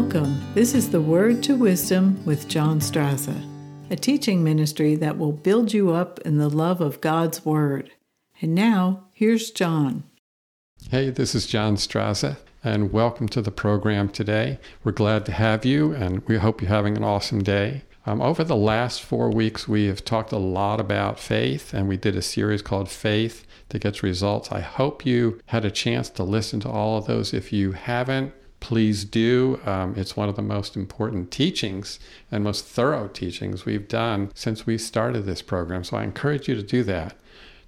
Welcome. This is the Word to Wisdom with John Strazza, a teaching ministry that will build you up in the love of God's Word. And now, here's John. Hey, this is John Strazza, and welcome to the program today. We're glad to have you, and we hope you're having an awesome day. Um, over the last four weeks, we have talked a lot about faith, and we did a series called Faith That Gets Results. I hope you had a chance to listen to all of those. If you haven't, please do. Um, it's one of the most important teachings and most thorough teachings we've done since we started this program. So I encourage you to do that.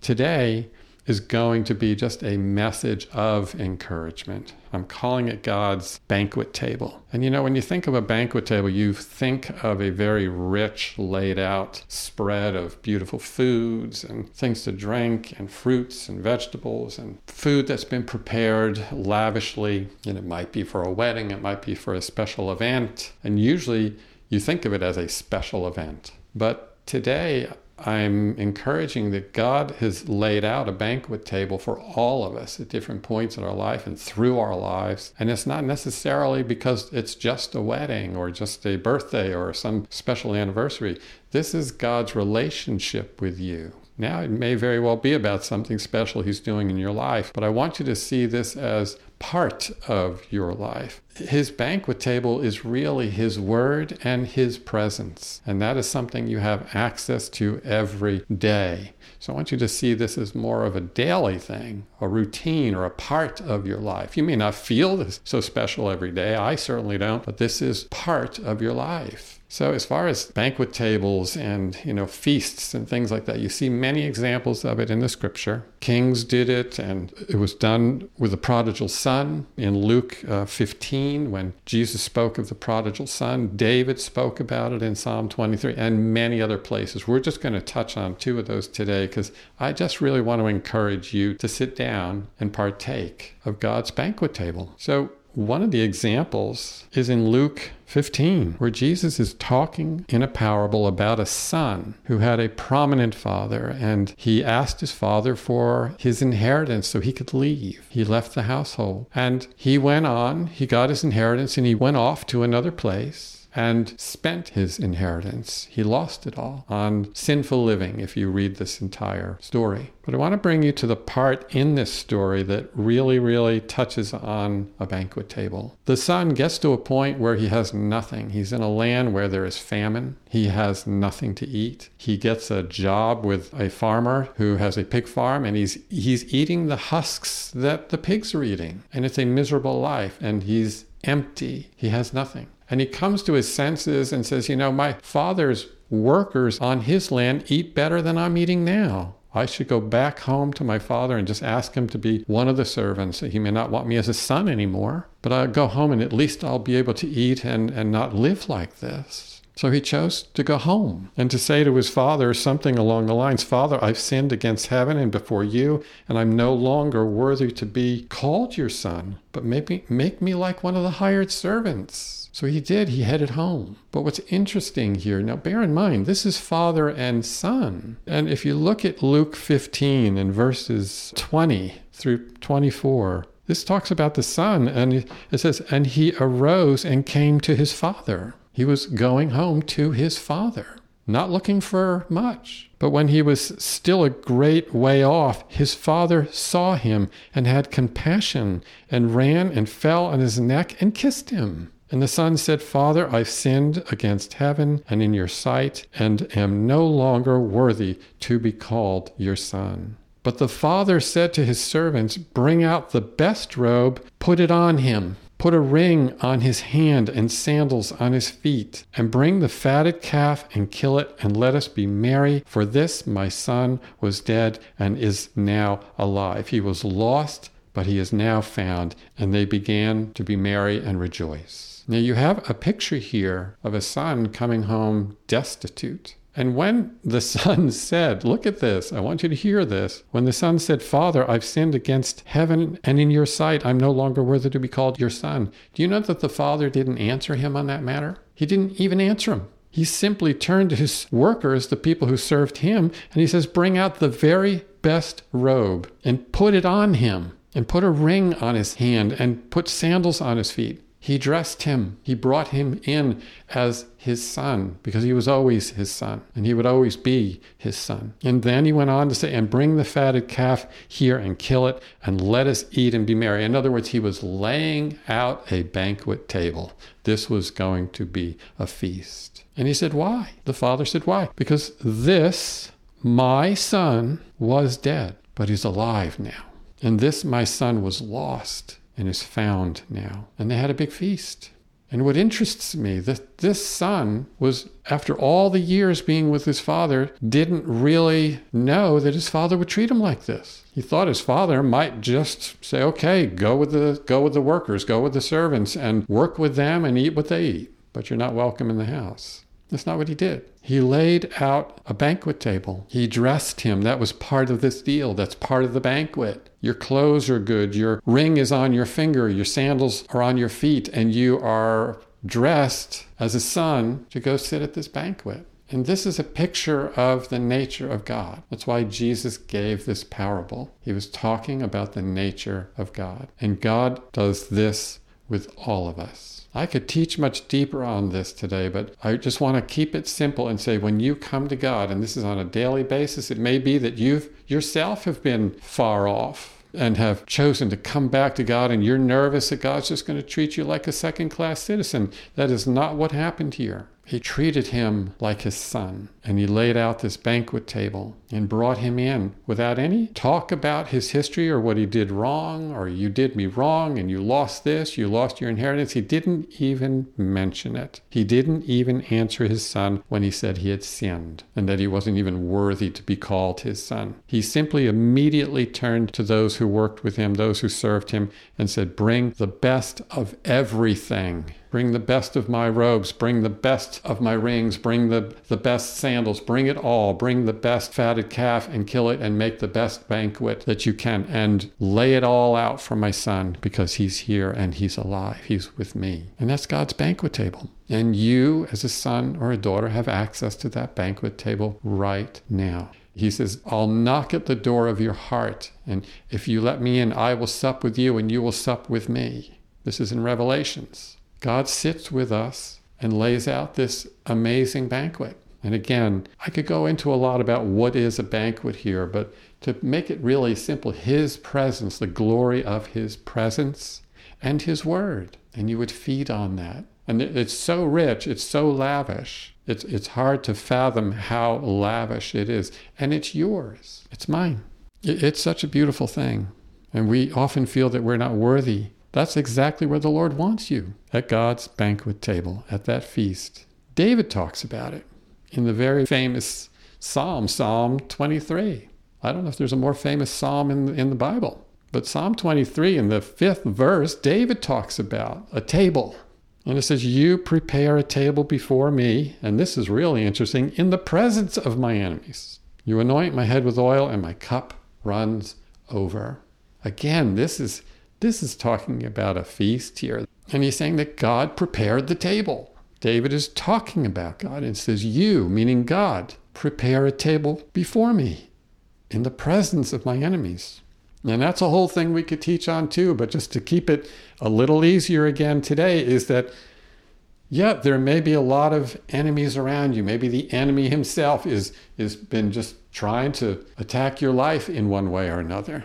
Today, is going to be just a message of encouragement. I'm calling it God's banquet table. And you know, when you think of a banquet table, you think of a very rich, laid out spread of beautiful foods and things to drink, and fruits and vegetables, and food that's been prepared lavishly. And it might be for a wedding, it might be for a special event. And usually you think of it as a special event. But today, I'm encouraging that God has laid out a banquet table for all of us at different points in our life and through our lives. And it's not necessarily because it's just a wedding or just a birthday or some special anniversary. This is God's relationship with you. Now, it may very well be about something special He's doing in your life, but I want you to see this as part of your life. His banquet table is really His Word and His presence, and that is something you have access to every day. So I want you to see this as more of a daily thing, a routine or a part of your life. You may not feel this so special every day. I certainly don't, but this is part of your life. So as far as banquet tables and you know feasts and things like that, you see many examples of it in the scripture. Kings did it, and it was done with the prodigal son in Luke uh, 15 when Jesus spoke of the prodigal son. David spoke about it in Psalm 23 and many other places. We're just going to touch on two of those today because I just really want to encourage you to sit down and partake of God's banquet table. So one of the examples is in Luke 15, where Jesus is talking in a parable about a son who had a prominent father, and he asked his father for his inheritance so he could leave. He left the household, and he went on, he got his inheritance, and he went off to another place and spent his inheritance. He lost it all on sinful living, if you read this entire story. But I want to bring you to the part in this story that really, really touches on a banquet table. The son gets to a point where he has nothing. He's in a land where there is famine. He has nothing to eat. He gets a job with a farmer who has a pig farm and he's he's eating the husks that the pigs are eating. And it's a miserable life and he's empty. He has nothing. And he comes to his senses and says, You know, my father's workers on his land eat better than I'm eating now. I should go back home to my father and just ask him to be one of the servants. He may not want me as a son anymore, but I'll go home and at least I'll be able to eat and, and not live like this. So he chose to go home and to say to his father something along the lines Father, I've sinned against heaven and before you, and I'm no longer worthy to be called your son, but make me, make me like one of the hired servants. So he did, he headed home. But what's interesting here, now bear in mind, this is father and son. And if you look at Luke 15 and verses 20 through 24, this talks about the son, and it says, And he arose and came to his father. He was going home to his father, not looking for much. But when he was still a great way off, his father saw him and had compassion and ran and fell on his neck and kissed him. And the son said, Father, I've sinned against heaven and in your sight, and am no longer worthy to be called your son. But the father said to his servants, Bring out the best robe, put it on him Put a ring on his hand and sandals on his feet, and bring the fatted calf and kill it, and let us be merry. For this my son was dead and is now alive. He was lost, but he is now found. And they began to be merry and rejoice. Now you have a picture here of a son coming home destitute. And when the son said, Look at this, I want you to hear this. When the son said, Father, I've sinned against heaven and in your sight, I'm no longer worthy to be called your son. Do you know that the father didn't answer him on that matter? He didn't even answer him. He simply turned to his workers, the people who served him, and he says, Bring out the very best robe and put it on him, and put a ring on his hand, and put sandals on his feet. He dressed him. He brought him in as his son because he was always his son and he would always be his son. And then he went on to say, And bring the fatted calf here and kill it and let us eat and be merry. In other words, he was laying out a banquet table. This was going to be a feast. And he said, Why? The father said, Why? Because this, my son, was dead, but he's alive now. And this, my son, was lost and is found now. And they had a big feast. And what interests me that this son was, after all the years being with his father, didn't really know that his father would treat him like this. He thought his father might just say, "Okay, go with the go with the workers, go with the servants, and work with them and eat what they eat, but you're not welcome in the house." That's not what he did. He laid out a banquet table. He dressed him. That was part of this deal. That's part of the banquet. Your clothes are good. Your ring is on your finger. Your sandals are on your feet. And you are dressed as a son to go sit at this banquet. And this is a picture of the nature of God. That's why Jesus gave this parable. He was talking about the nature of God. And God does this with all of us. I could teach much deeper on this today, but I just want to keep it simple and say when you come to God, and this is on a daily basis, it may be that you've yourself have been far off and have chosen to come back to God and you're nervous that God's just going to treat you like a second class citizen. That is not what happened here. He treated him like his son, and he laid out this banquet table and brought him in without any talk about his history or what he did wrong, or you did me wrong and you lost this, you lost your inheritance. He didn't even mention it. He didn't even answer his son when he said he had sinned and that he wasn't even worthy to be called his son. He simply immediately turned to those who worked with him, those who served him, and said, Bring the best of everything Bring the best of my robes, bring the best of my rings, bring the, the best sandals, bring it all, bring the best fatted calf and kill it and make the best banquet that you can and lay it all out for my son because he's here and he's alive. He's with me. And that's God's banquet table. And you, as a son or a daughter, have access to that banquet table right now. He says, I'll knock at the door of your heart, and if you let me in, I will sup with you, and you will sup with me. This is in Revelations. God sits with us and lays out this amazing banquet. And again, I could go into a lot about what is a banquet here, but to make it really simple, His presence, the glory of His presence, and His Word. And you would feed on that. And it's so rich, it's so lavish. It's, it's hard to fathom how lavish it is. And it's yours, it's mine. It's such a beautiful thing. And we often feel that we're not worthy that's exactly where the Lord wants you at God's banquet table, at that feast. David talks about it in the very famous Psalm, Psalm 23. I don't know if there's a more famous psalm in, in the Bible, but Psalm 23 in the fifth verse, David talks about a table. And it says, You prepare a table before me, and this is really interesting, in the presence of my enemies. You anoint my head with oil, and my cup runs over. Again, this is this is talking about a feast here. And he's saying that God prepared the table. David is talking about God and says, You, meaning God, prepare a table before me in the presence of my enemies. And that's a whole thing we could teach on too, but just to keep it a little easier again today is that, yeah, there may be a lot of enemies around you. Maybe the enemy himself is is been just trying to attack your life in one way or another.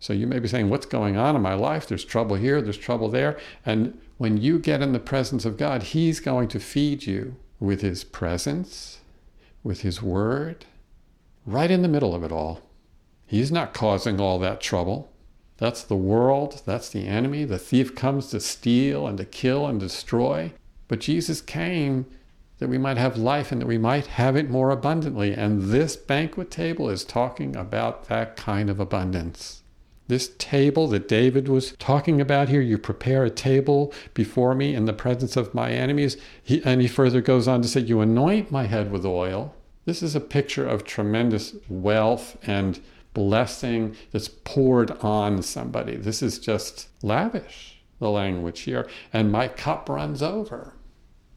So you may be saying, What's going on in my life? There's trouble here, there's trouble there. And when you get in the presence of God, He's going to feed you with His presence, with His word, right in the middle of it all. He's not causing all that trouble. That's the world, that's the enemy. The thief comes to steal and to kill and destroy. But Jesus came that we might have life and that we might have it more abundantly. And this banquet table is talking about that kind of abundance. This table that David was talking about here, you prepare a table before me in the presence of my enemies. He, and he further goes on to say, You anoint my head with oil. This is a picture of tremendous wealth and blessing that's poured on somebody. This is just lavish, the language here. And my cup runs over.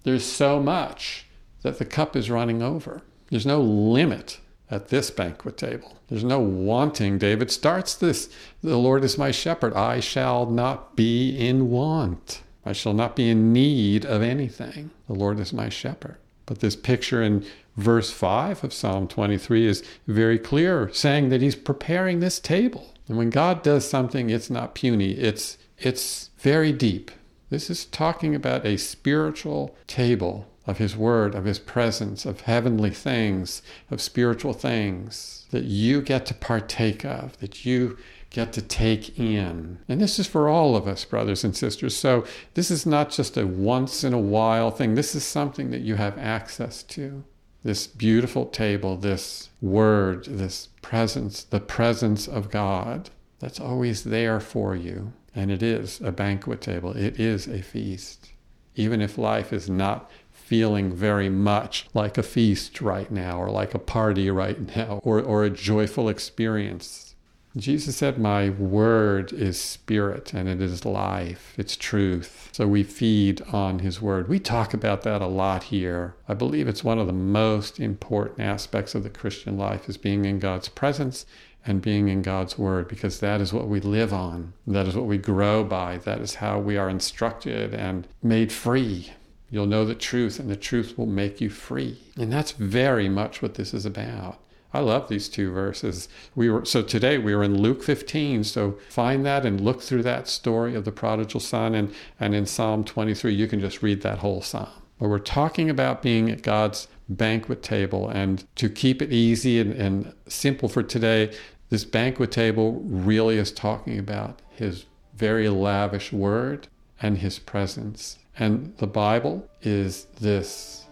There's so much that the cup is running over. There's no limit at this banquet table. There's no wanting. David starts this The Lord is my shepherd. I shall not be in want. I shall not be in need of anything. The Lord is my shepherd. But this picture in verse 5 of Psalm 23 is very clear, saying that he's preparing this table. And when God does something, it's not puny, it's, it's very deep. This is talking about a spiritual table of His Word, of His presence, of heavenly things, of spiritual things that you get to partake of, that you get to take in. And this is for all of us, brothers and sisters. So this is not just a once in a while thing, this is something that you have access to. This beautiful table, this word, this presence, the presence of God that's always there for you. And it is a banquet table, it is a feast. Even if life is not feeling very much like a feast right now, or like a party right now, or, or a joyful experience. Jesus said, My word is spirit and it is life, it's truth. So we feed on his word. We talk about that a lot here. I believe it's one of the most important aspects of the Christian life is being in God's presence and being in God's Word because that is what we live on. That is what we grow by. That is how we are instructed and made free. You'll know the truth, and the truth will make you free. And that's very much what this is about. I love these two verses. We were so today we were in Luke 15. So find that and look through that story of the prodigal son, and and in Psalm 23 you can just read that whole psalm. But we're talking about being at God's banquet table, and to keep it easy and, and simple for today, this banquet table really is talking about His very lavish word and His presence. And the Bible is this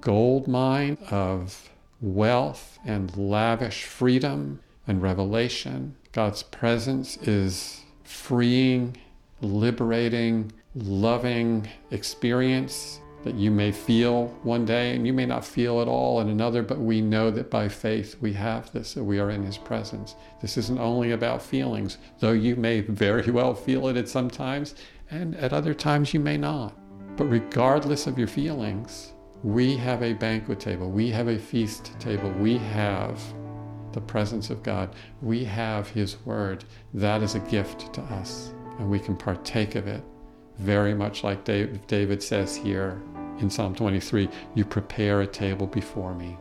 gold mine of wealth and lavish freedom and revelation. God's presence is freeing, liberating, loving experience that you may feel one day and you may not feel at all in another, but we know that by faith we have this, that we are in His presence. This isn't only about feelings, though you may very well feel it at some times, and at other times you may not. But regardless of your feelings, we have a banquet table, we have a feast table, we have the presence of God, we have His Word. That is a gift to us, and we can partake of it very much like David says here in Psalm 23 You prepare a table before me,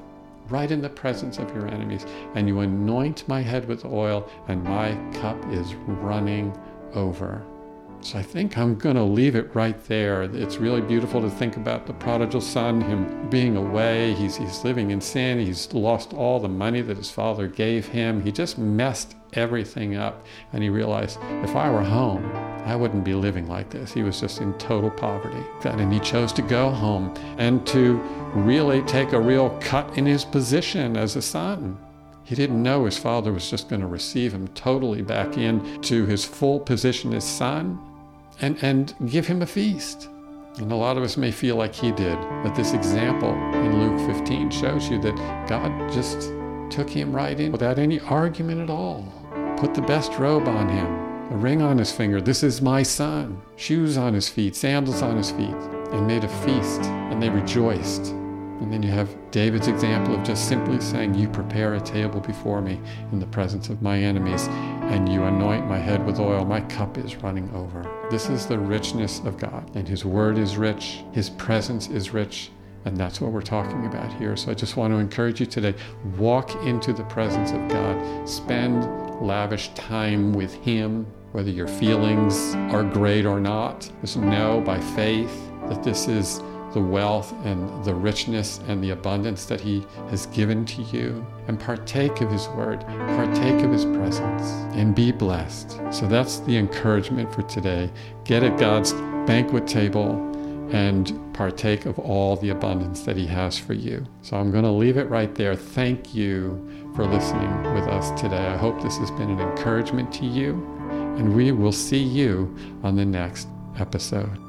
right in the presence of your enemies, and you anoint my head with oil, and my cup is running over. So I think I'm going to leave it right there. It's really beautiful to think about the prodigal son, him being away. He's, he's living in sin. He's lost all the money that his father gave him. He just messed everything up. And he realized if I were home, I wouldn't be living like this. He was just in total poverty. And he chose to go home and to really take a real cut in his position as a son. He didn't know his father was just going to receive him totally back in to his full position as son and, and give him a feast. And a lot of us may feel like he did, but this example in Luke 15 shows you that God just took him right in without any argument at all. Put the best robe on him, a ring on his finger. This is my son. Shoes on his feet, sandals on his feet, and made a feast, and they rejoiced. And then you have David's example of just simply saying, You prepare a table before me in the presence of my enemies, and you anoint my head with oil. My cup is running over. This is the richness of God, and His word is rich, His presence is rich. And that's what we're talking about here. So I just want to encourage you today walk into the presence of God, spend lavish time with Him, whether your feelings are great or not. Just know by faith that this is the wealth and the richness and the abundance that He has given to you. And partake of His Word, partake of His presence, and be blessed. So that's the encouragement for today. Get at God's banquet table and partake of all the abundance that He has for you. So I'm going to leave it right there. Thank you for listening with us today. I hope this has been an encouragement to you, and we will see you on the next episode.